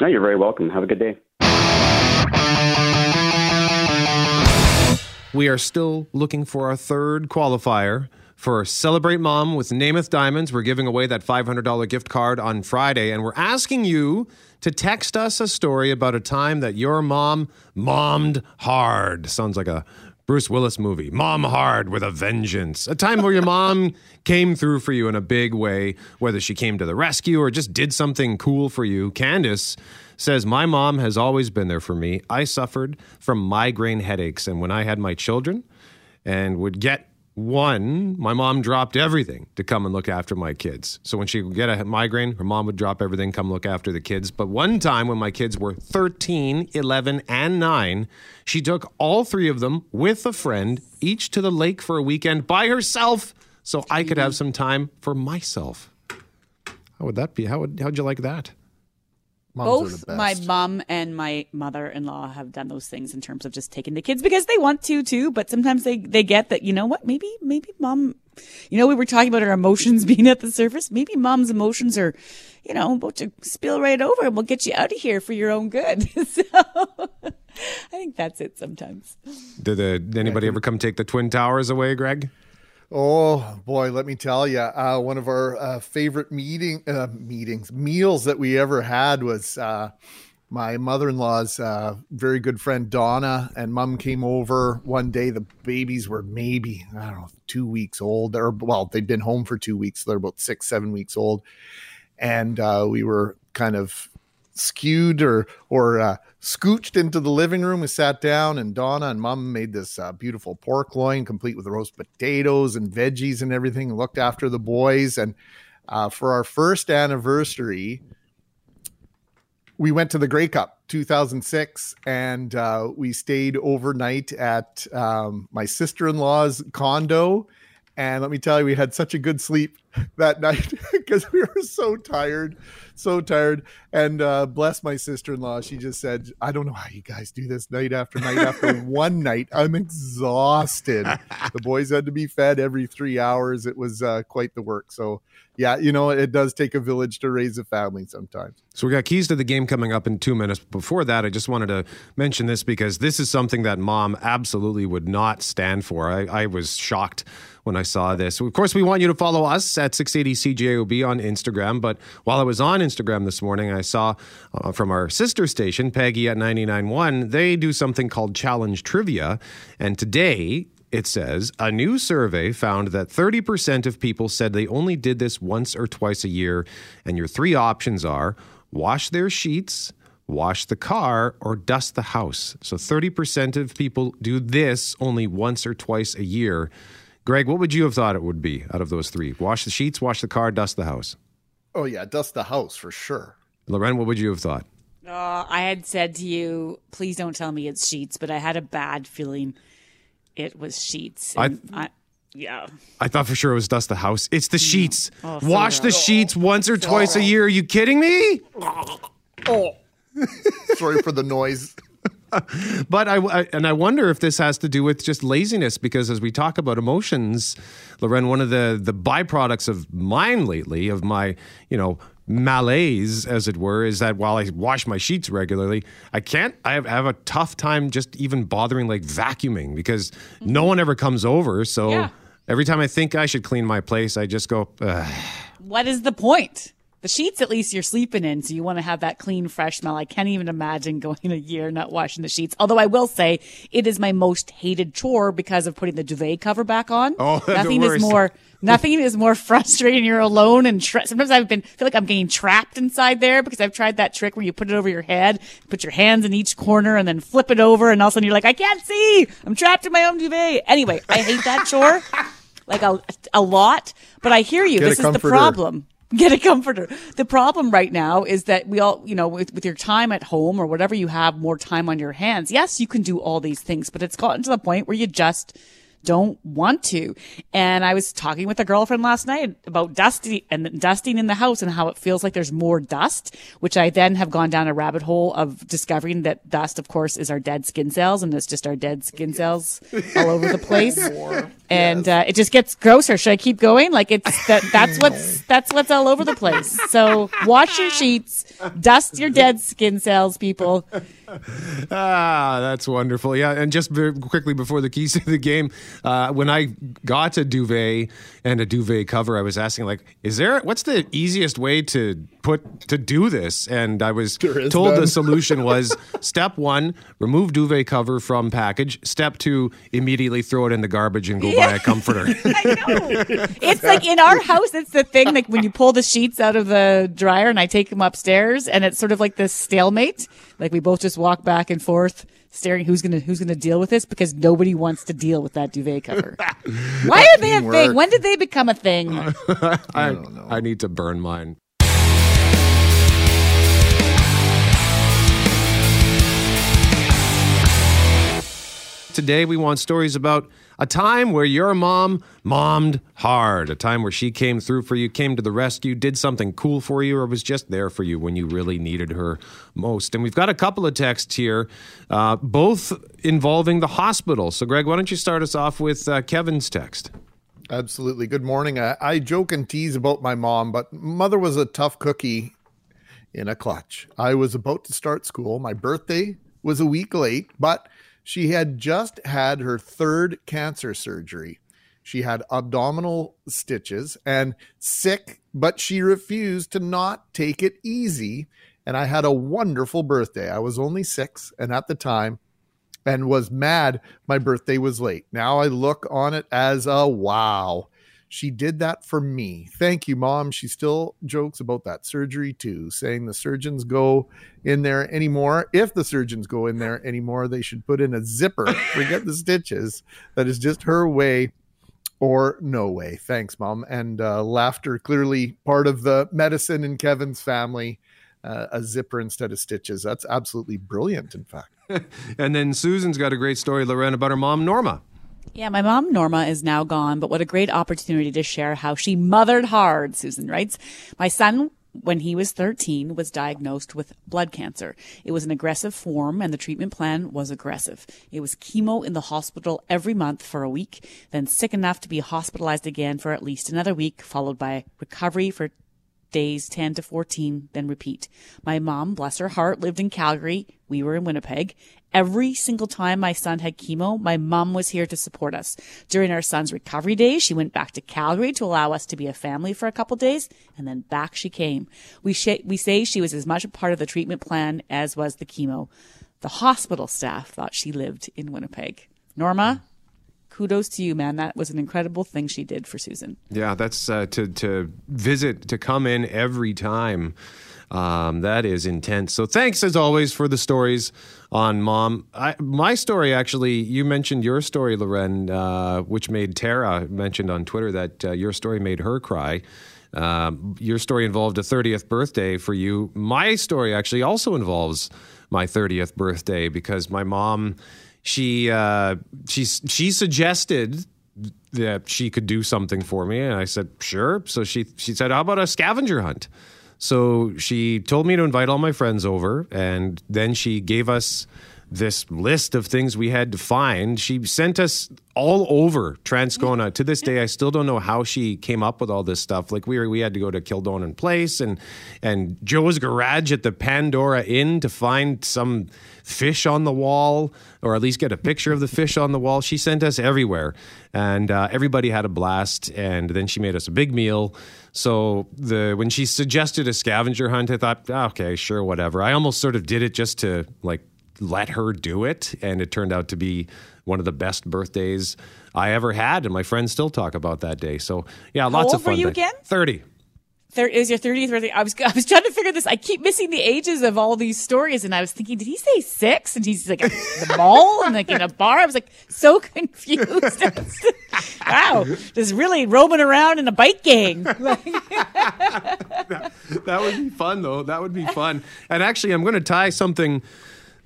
No, you're very welcome. Have a good day. We are still looking for our third qualifier for Celebrate Mom with Namath Diamonds. We're giving away that $500 gift card on Friday, and we're asking you to text us a story about a time that your mom mommed hard. Sounds like a Bruce Willis movie. Mom hard with a vengeance. A time where your mom came through for you in a big way, whether she came to the rescue or just did something cool for you. Candace says, My mom has always been there for me. I suffered from migraine headaches, and when I had my children and would get one, my mom dropped everything to come and look after my kids. So when she would get a migraine, her mom would drop everything, come look after the kids. But one time when my kids were 13, 11, and 9, she took all three of them with a friend, each to the lake for a weekend by herself so I could have some time for myself. How would that be? How would how'd you like that? Moms Both my mom and my mother-in-law have done those things in terms of just taking the kids because they want to too. But sometimes they they get that you know what maybe maybe mom, you know we were talking about our emotions being at the surface. Maybe mom's emotions are, you know, about to spill right over, and we'll get you out of here for your own good. so I think that's it sometimes. Did, the, did anybody ever come take the Twin Towers away, Greg? Oh boy, let me tell you, uh, one of our uh, favorite meeting uh, meetings meals that we ever had was uh, my mother-in-law's uh, very good friend Donna and Mom came over one day. The babies were maybe I don't know two weeks old, or well, they'd been home for two weeks. So they're about six, seven weeks old, and uh, we were kind of skewed or or uh, scooched into the living room. We sat down, and Donna and Mom made this uh, beautiful pork loin, complete with roast potatoes and veggies and everything. Looked after the boys, and uh, for our first anniversary, we went to the Grey Cup 2006, and uh, we stayed overnight at um, my sister in law's condo. And let me tell you, we had such a good sleep that night because we were so tired, so tired. And uh, bless my sister in law, she just said, I don't know how you guys do this night after night after one night. I'm exhausted. the boys had to be fed every three hours. It was uh, quite the work. So, yeah, you know, it does take a village to raise a family sometimes. So we got keys to the game coming up in two minutes. Before that, I just wanted to mention this because this is something that mom absolutely would not stand for. I, I was shocked when I saw this. Of course, we want you to follow us at 680 CJOB on Instagram. But while I was on Instagram this morning, I saw uh, from our sister station, Peggy at 99.1, they do something called Challenge Trivia. And today, it says a new survey found that 30% of people said they only did this once or twice a year. And your three options are wash their sheets, wash the car, or dust the house. So 30% of people do this only once or twice a year. Greg, what would you have thought it would be out of those three? Wash the sheets, wash the car, dust the house. Oh, yeah, dust the house for sure. Loren, what would you have thought? Uh, I had said to you, please don't tell me it's sheets, but I had a bad feeling it was sheets. I- And I, yeah. I thought for sure it was dust the house. It's the sheets. Oh, Wash the sheets once or twice a year. Are you kidding me? Oh. Sorry for the noise. But I, I- and I wonder if this has to do with just laziness because as we talk about emotions, Loren, one of the the byproducts of mine lately, of my you know malaise, as it were, is that while I wash my sheets regularly, I can't. I have, I have a tough time just even bothering like vacuuming because no mm-hmm. one ever comes over. So Yeah. every time I think I should clean my place, I just go. Ugh. What is the point? The sheets, at least, you're sleeping in, so you want to have that clean, fresh smell. I can't even imagine going a year not washing the sheets. Although I will say it is my most hated chore because of putting the duvet cover back on. Oh, nothing is more nothing is more frustrating. You're alone and tra- sometimes I've been feel like I'm getting trapped inside there because I've tried that trick where you put it over your head, put your hands in each corner, and then flip it over, and all of a sudden you're like, I can't see. I'm trapped in my own duvet. Anyway, I hate that chore like a a lot. But I hear you. Get this is the problem. Get a comforter. The problem right now is that we all, you know, with, with your time at home or whatever you have more time on your hands. Yes, you can do all these things, but it's gotten to the point where you just don't want to. And I was talking with a girlfriend last night about dusting and dusting in the house and how it feels like there's more dust, which I then have gone down a rabbit hole of discovering that dust, of course, is our dead skin cells and it's just our dead skin cells all over the place. and uh, it just gets grosser. Should I keep going? Like it's that that's what's that's what's all over the place. So wash your sheets, dust your dead skin cells, people. Ah, that's wonderful. Yeah, and just very quickly before the keys to the game, uh, when I got a duvet and a duvet cover, I was asking like, "Is there what's the easiest way to put to do this?" And I was is told the solution was step one: remove duvet cover from package. Step two: immediately throw it in the garbage and go buy a comforter. I know. It's like in our house, it's the thing like when you pull the sheets out of the dryer and I take them upstairs and it's sort of like this stalemate. Like we both just walk back and forth staring who's gonna who's gonna deal with this because nobody wants to deal with that duvet cover. Why are they a thing? When did they become a thing? I, don't know. I need to burn mine. Today, we want stories about a time where your mom mommed hard, a time where she came through for you, came to the rescue, did something cool for you, or was just there for you when you really needed her most. And we've got a couple of texts here, uh, both involving the hospital. So, Greg, why don't you start us off with uh, Kevin's text? Absolutely. Good morning. I, I joke and tease about my mom, but mother was a tough cookie in a clutch. I was about to start school. My birthday was a week late, but she had just had her third cancer surgery. She had abdominal stitches and sick, but she refused to not take it easy. And I had a wonderful birthday. I was only six, and at the time, and was mad my birthday was late. Now I look on it as a wow. She did that for me. Thank you, mom. She still jokes about that surgery too, saying the surgeons go in there anymore. If the surgeons go in there anymore, they should put in a zipper. Forget the stitches. That is just her way or no way. Thanks, mom. And uh, laughter clearly part of the medicine in Kevin's family. Uh, a zipper instead of stitches. That's absolutely brilliant, in fact. And then Susan's got a great story, Lorraine, about her mom, Norma. Yeah, my mom, Norma, is now gone, but what a great opportunity to share how she mothered hard, Susan writes. My son, when he was 13, was diagnosed with blood cancer. It was an aggressive form, and the treatment plan was aggressive. It was chemo in the hospital every month for a week, then sick enough to be hospitalized again for at least another week, followed by recovery for days 10 to 14, then repeat. My mom, bless her heart, lived in Calgary. We were in Winnipeg. Every single time my son had chemo, my mom was here to support us. During our son's recovery days, she went back to Calgary to allow us to be a family for a couple days, and then back she came. We, sh- we say she was as much a part of the treatment plan as was the chemo. The hospital staff thought she lived in Winnipeg. Norma, kudos to you, man. That was an incredible thing she did for Susan. Yeah, that's uh, to to visit to come in every time. Um, that is intense. So thanks as always for the stories on mom. I, my story actually, you mentioned your story, Loren, uh, which made Tara mentioned on Twitter that uh, your story made her cry. Um, your story involved a 30th birthday for you. My story actually also involves my 30th birthday because my mom, she uh, she she suggested that she could do something for me, and I said sure. So she she said, "How about a scavenger hunt?" So she told me to invite all my friends over, and then she gave us this list of things we had to find. She sent us all over Transcona. to this day, I still don't know how she came up with all this stuff. Like we were, we had to go to Kildonan Place and and Joe's Garage at the Pandora Inn to find some fish on the wall, or at least get a picture of the fish on the wall. She sent us everywhere, and uh, everybody had a blast. And then she made us a big meal. So the when she suggested a scavenger hunt, I thought, "Ah, okay, sure, whatever. I almost sort of did it just to like let her do it, and it turned out to be one of the best birthdays I ever had, and my friends still talk about that day. So yeah, lots How old of were fun. you day. again? Thirty. There is your 30th birthday. I was I was trying to figure this. I keep missing the ages of all these stories, and I was thinking, did he say six? And he's like the mall and like in a bar. I was like so confused. wow, just really roaming around in a bike gang. That would be fun, though. That would be fun. And actually, I'm going to tie something.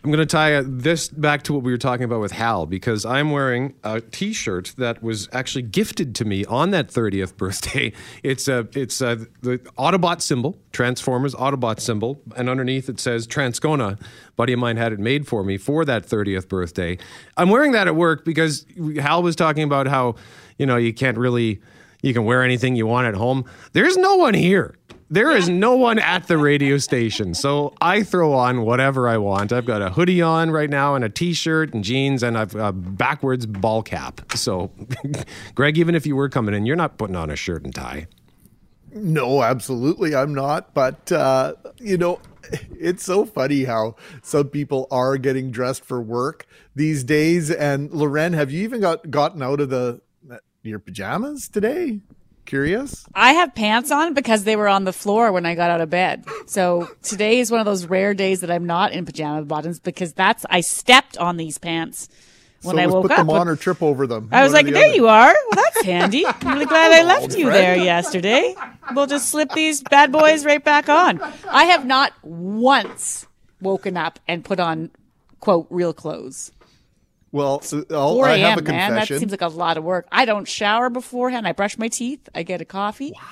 I'm going to tie uh, this back to what we were talking about with Hal because I'm wearing a T-shirt that was actually gifted to me on that 30th birthday. It's a it's a, the Autobot symbol, Transformers Autobot symbol, and underneath it says Transcona. buddy of mine had it made for me for that 30th birthday. I'm wearing that at work because Hal was talking about how you know you can't really you can wear anything you want at home. There's no one here. There is no one at the radio station, so I throw on whatever I want. I've got a hoodie on right now and a t-shirt and jeans, and I've a backwards ball cap. So, Greg, even if you were coming in, you're not putting on a shirt and tie. No, absolutely, I'm not. But uh, you know, it's so funny how some people are getting dressed for work these days. And Loren, have you even got gotten out of the your pajamas today? Curious? I have pants on because they were on the floor when I got out of bed. So today is one of those rare days that I'm not in pajama bottoms because that's I stepped on these pants when so I woke put up. them on or trip over them. I was like, the "There other. you are. Well, that's handy. I'm really glad I left you there yesterday. We'll just slip these bad boys right back on." I have not once woken up and put on quote real clothes. Well, I'll, 4 I have a a.m. man, that seems like a lot of work. I don't shower beforehand. I brush my teeth. I get a coffee. Wow.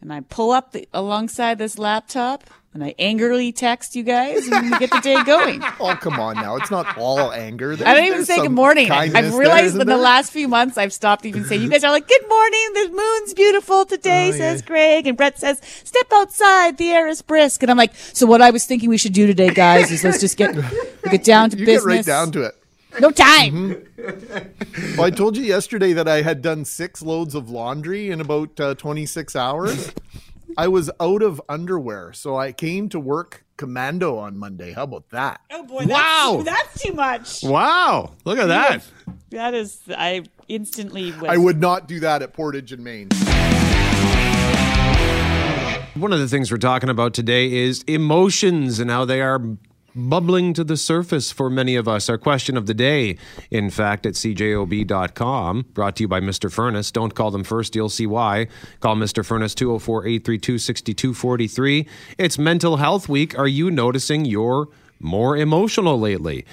And I pull up the, alongside this laptop and I angrily text you guys and we get the day going. oh, come on now. It's not all anger. I don't even say good morning. I've realized isn't in the last few months I've stopped even saying you guys are like, Good morning, the moon's beautiful today, Oh, says yeah. Greg. And Brett says, Step outside, the air is brisk. And I'm like, So what I was thinking we should do today, guys, is let's just get get down to You business. get right down to it. No time. Well, I told you yesterday that I had done six loads of laundry in about uh, 26 hours. I was out of underwear, so I came to work commando on Monday. How about that? Oh boy, Wow. that's too much. Wow, look at that. That is, I instantly. Was, I would not do that at Portage and Main. One of the things we're talking about today is emotions and how they are bubbling to the surface for many of us. Our question of the day, in fact, at cjob.com, brought to you by Mr. Furnace. Don't call them first, you'll see why. Call Mr. Furnace 204 832 6243. It's Mental Health Week. Are you noticing you're more emotional lately?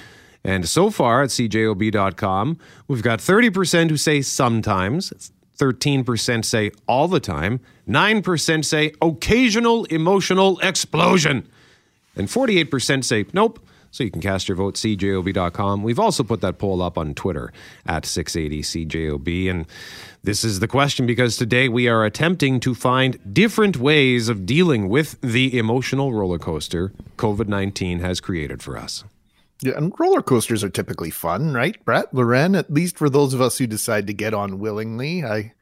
And so far at cjob.com, we've got 30% who say sometimes, 13% say all the time, 9% say occasional emotional explosion, and 48% say nope. So you can cast your vote cjob.com. We've also put that poll up on Twitter at 680cjob. And this is the question because today we are attempting to find different ways of dealing with the emotional roller coaster COVID 19 has created for us. Yeah, and roller coasters are typically fun, right, Brett? Loren, at least for those of us who decide to get on willingly. I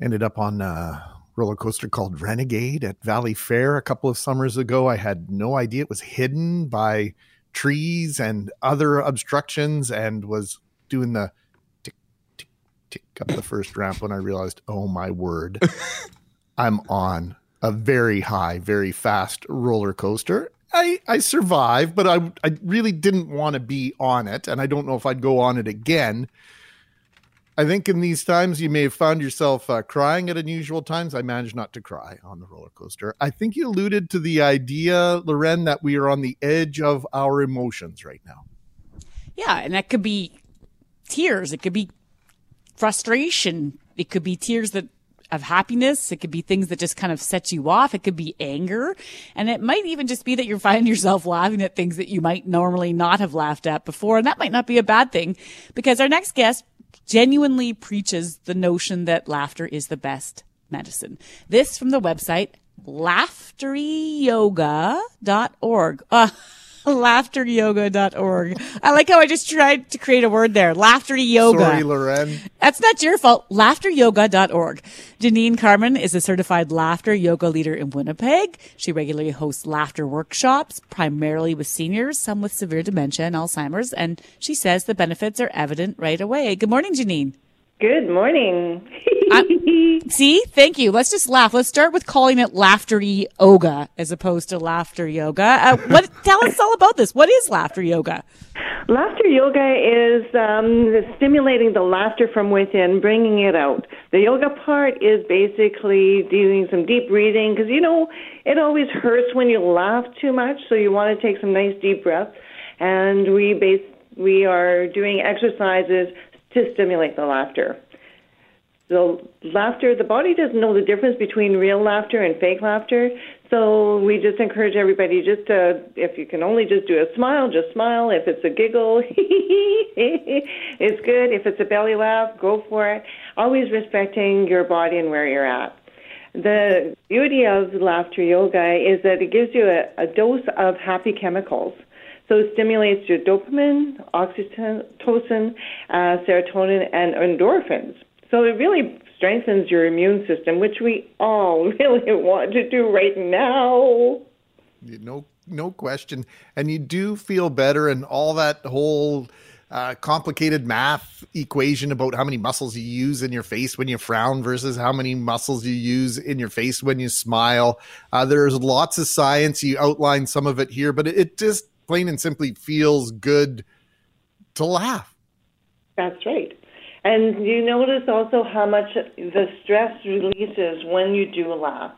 ended up on a roller coaster called Renegade at Valleyfair a couple of summers ago. I had no idea it was hidden by trees and other obstructions and was doing the tick, tick, tick up the first ramp when I realized, oh my word, I'm on a very high, very fast roller coaster. I, I survived, but I, I really didn't want to be on it. And I don't know if I'd go on it again. I think in these times you may have found yourself uh, crying at unusual times. I managed not to cry on the roller coaster. I think you alluded to the idea, Loren, that we are on the edge of our emotions right now. Yeah, and that could be tears. It could be frustration. It could be tears that of happiness. It could be things that just kind of set you off. It could be anger. And it might even just be that you're finding yourself laughing at things that you might normally not have laughed at before. And that might not be a bad thing because our next guest genuinely preaches the notion that laughter is the best medicine. This from the website laughteryoga.org. Uh, laughteryoga.org. I like how I just tried to create a word there. Laughter yoga. Sorry, Loren. That's not your fault. Laughteryoga.org. Jeanine Carman is a certified laughter yoga leader in Winnipeg. She regularly hosts laughter workshops, primarily with seniors, some with severe dementia and Alzheimer's. And she says the benefits are evident right away. Good morning, Jeanine. Good morning. See, thank you. Let's just laugh. Let's start with calling it laughter yoga as opposed to laughter yoga. Uh, what? tell us all about this. What is laughter yoga? laughter yoga is um, stimulating the laughter from within, bringing it out. The yoga part is basically doing some deep breathing because you know it always hurts when you laugh too much, so you want to take some nice deep breaths. And we base we are doing exercises to stimulate the laughter. The laughter, the body doesn't know the difference between real laughter and fake laughter. So we just encourage everybody just to, if you can only just do a smile, just smile. If it's a giggle, it's good. If it's a belly laugh, go for it. Always respecting your body and where you're at. The beauty of laughter yoga is that it gives you a, a dose of happy chemicals. So it stimulates your dopamine, oxytocin, uh, serotonin, and endorphins. So it really strengthens your immune system, which we all really want to do right now. No, no question. And you do feel better, and all that whole uh, complicated math equation about how many muscles you use in your face when you frown versus how many muscles you use in your face when you smile. Uh, there's lots of science. You outline some of it here, but it, it just plain and simply feels good to laugh. That's right. And you notice also how much the stress releases when you do laugh.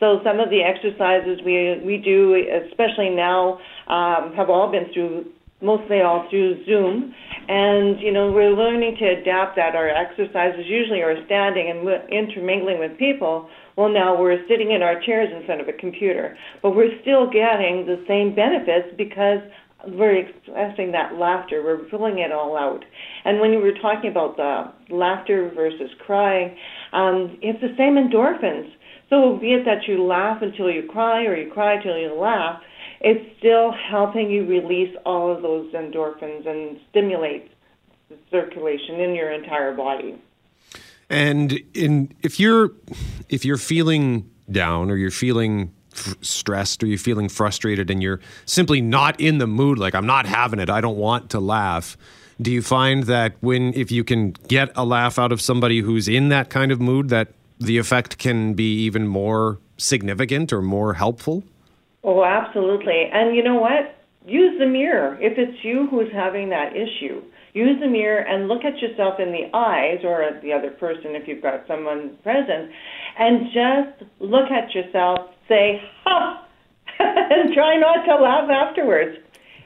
So some of the exercises we we do, especially now, um, have all been through mostly all through Zoom, and you know we're learning to adapt that. Our exercises usually are standing and intermingling with people. Well, now we're sitting in our chairs in front of a computer, but we're still getting the same benefits because we're expressing that laughter. We're pulling it all out. And when you were talking about the laughter versus crying, um, it's the same endorphins. So be it that you laugh until you cry or you cry until you laugh, it's still helping you release all of those endorphins and stimulate circulation in your entire body. And in if you're if you're feeling down or you're feeling f- stressed or you're feeling frustrated and you're simply not in the mood like I'm not having it, I don't want to laugh. Do you find that when if you can get a laugh out of somebody who's in that kind of mood that the effect can be even more significant or more helpful? Oh, absolutely. And you know what? Use the mirror. If it's you who's having that issue, use the mirror and look at yourself in the eyes or at the other person if you've got someone present and just look at yourself, say, ha, and try not to laugh afterwards.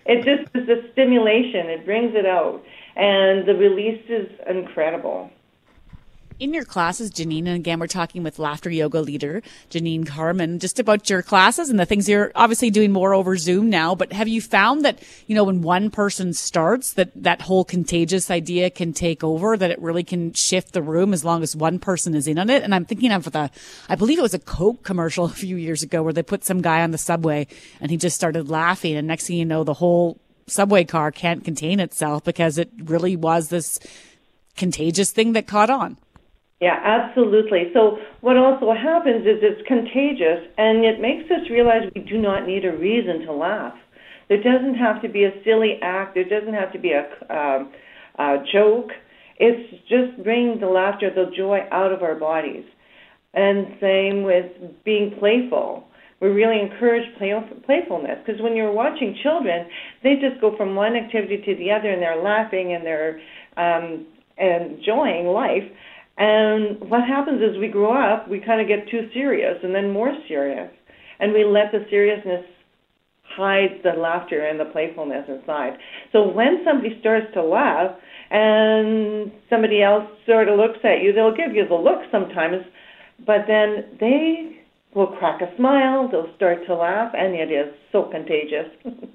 It just is a stimulation, it brings it out, and the release is incredible in your classes, Jeanine, and again, we're talking with laughter yoga leader Jeanine Carman just about your classes and the things you're obviously doing more over Zoom now. But have you found that, you know, when one person starts, that that whole contagious idea can take over, that it really can shift the room as long as one person is in on it? And I'm thinking of the, I believe it was a Coke commercial a few years ago where they put some guy on the subway and he just started laughing. And next thing you know, the whole subway car can't contain itself because it really was this contagious thing that caught on. Yeah, absolutely. So what also happens is it's contagious and it makes us realize we do not need a reason to laugh. There doesn't have to be a silly act. There doesn't have to be a, um, a joke. It's just bringing the laughter, the joy out of our bodies. And same with being playful. We really encourage play, playfulness because when you're watching children, they just go from one activity to the other and they're laughing and they're um, enjoying life. And what happens is we grow up, we kind of get too serious and then more serious. And we let the seriousness hide the laughter and the playfulness inside. So when somebody starts to laugh and somebody else sort of looks at you, they'll give you the look sometimes, but then they will crack a smile, they'll start to laugh, and it is so contagious.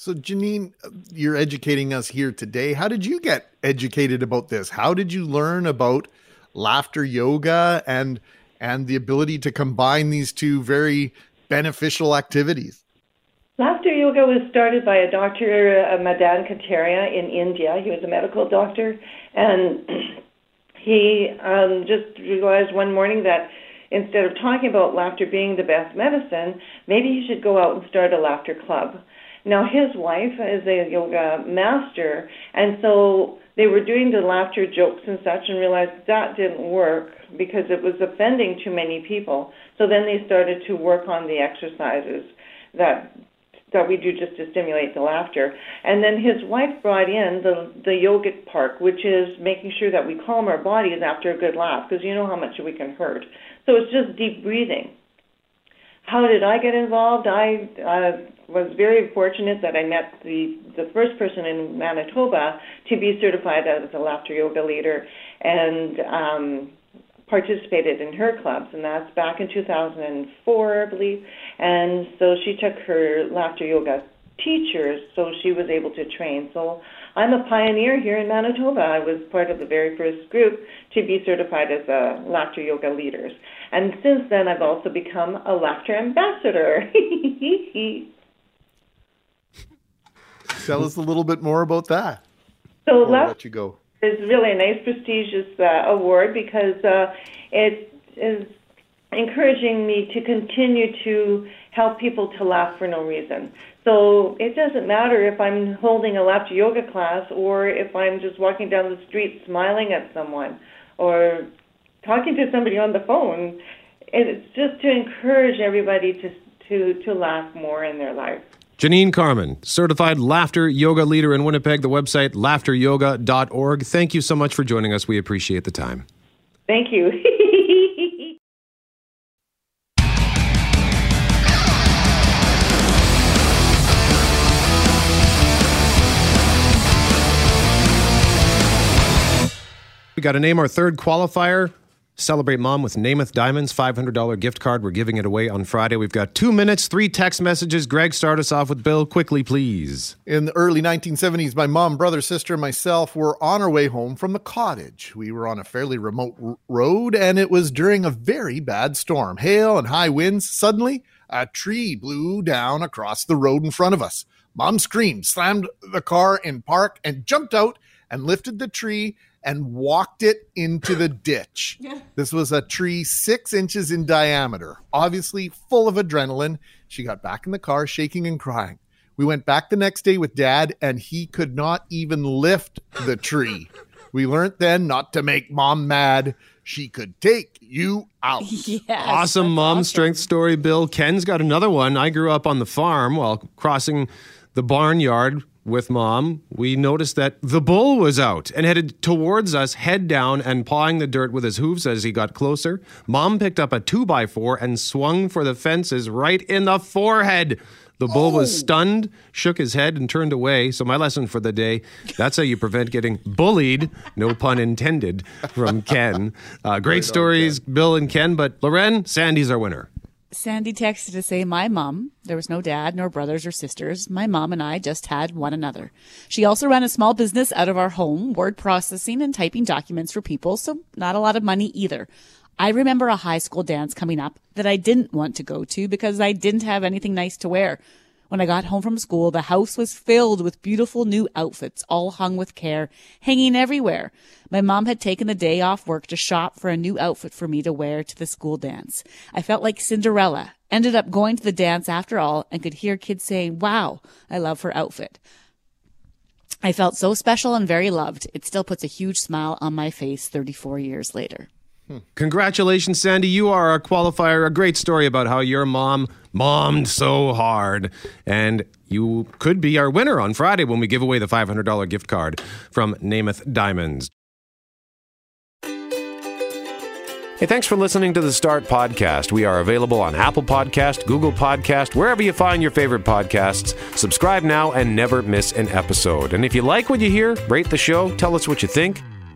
So, Jeanine, you're educating us here today. How did you get educated about this? How did you learn about laughter yoga and and the ability to combine these two very beneficial activities? Laughter yoga was started by a doctor, uh, Madan Kataria, in India. He was a medical doctor, and he um, just realized one morning that instead of talking about laughter being the best medicine, maybe he should go out and start a laughter club. Now, his wife is a yoga master, and so they were doing the laughter jokes and such and realized that didn't work because it was offending too many people. So then they started to work on the exercises that that we do just to stimulate the laughter. And then his wife brought in the the yogic part, which is making sure that we calm our bodies after a good laugh, because you know how much we can hurt. So it's just deep breathing. How did I get involved? I uh, was very fortunate that I met the the first person in Manitoba to be certified as a laughter yoga leader, and um, participated in her clubs, and that's back in 2004, I believe. And so she took her laughter yoga teachers, so she was able to train. So I'm a pioneer here in Manitoba. I was part of the very first group to be certified as a laughter yoga leaders. And since then, I've also become a laughter ambassador. Tell us a little bit more about that. So, I'll let you go. It's really a nice, prestigious uh, award because uh, it is encouraging me to continue to help people to laugh for no reason. So it doesn't matter if I'm holding a laughter yoga class or if I'm just walking down the street smiling at someone or talking to somebody on the phone. It's just to encourage everybody to to to laugh more in their life. Jeanine Carman, certified laughter yoga leader in Winnipeg, the website laughteryoga.org. Thank you so much for joining us. We appreciate the time. Thank you. We got to name our third qualifier. Celebrate Mom with Namath Diamonds, $500 gift card. We're giving it away on Friday. We've got two minutes, three text messages. Greg, start us off with Bill quickly, please. In the early 1970s, my mom, brother, sister, and myself were on our way home from the cottage. We were on a fairly remote r- road, and it was during a very bad storm. Hail and high winds. Suddenly, a tree blew down across the road in front of us. Mom screamed, slammed the car in park, and jumped out and lifted the tree and walked it into the ditch. This was a tree six inches in diameter, obviously full of adrenaline. She got back in the car, shaking and crying. We went back the next day with dad, and he could not even lift the tree. We learned then not to make mom mad. She could take you out. Yes, awesome mom awesome. strength story, Bill. Ken's got another one. I grew up on the farm while crossing the barnyard with mom. We noticed that the bull was out and headed towards us, head down and pawing the dirt with his hooves as he got closer. Mom picked up a two by four and swung for the fences right in the forehead. The bull was stunned, shook his head, and turned away. So, my lesson for the day that's how you prevent getting bullied, no pun intended, from Ken. Uh, great stories, Bill and Ken, but Loren, Sandy's our winner. Sandy texted to say, My mom, there was no dad, nor brothers or sisters. My mom and I just had one another. She also ran a small business out of our home, word processing and typing documents for people, so not a lot of money either. I remember a high school dance coming up that I didn't want to go to because I didn't have anything nice to wear. When I got home from school, the house was filled with beautiful new outfits, all hung with care, hanging everywhere. My mom had taken the day off work to shop for a new outfit for me to wear to the school dance. I felt like Cinderella, ended up going to the dance after all, and could hear kids saying, Wow, I love her outfit. I felt so special and very loved. It still puts a huge smile on my face 34 years later. Congratulations, Sandy. You are a qualifier. A great story about how your mom mommed so hard. And you could be our winner on Friday when we give away the $500 gift card from Namath Diamonds. Hey, thanks for listening to the Start Podcast. We are available on Apple Podcast, Google Podcast, wherever you find your favorite podcasts. Subscribe now and never miss an episode. And if you like what you hear, rate the show, tell us what you think.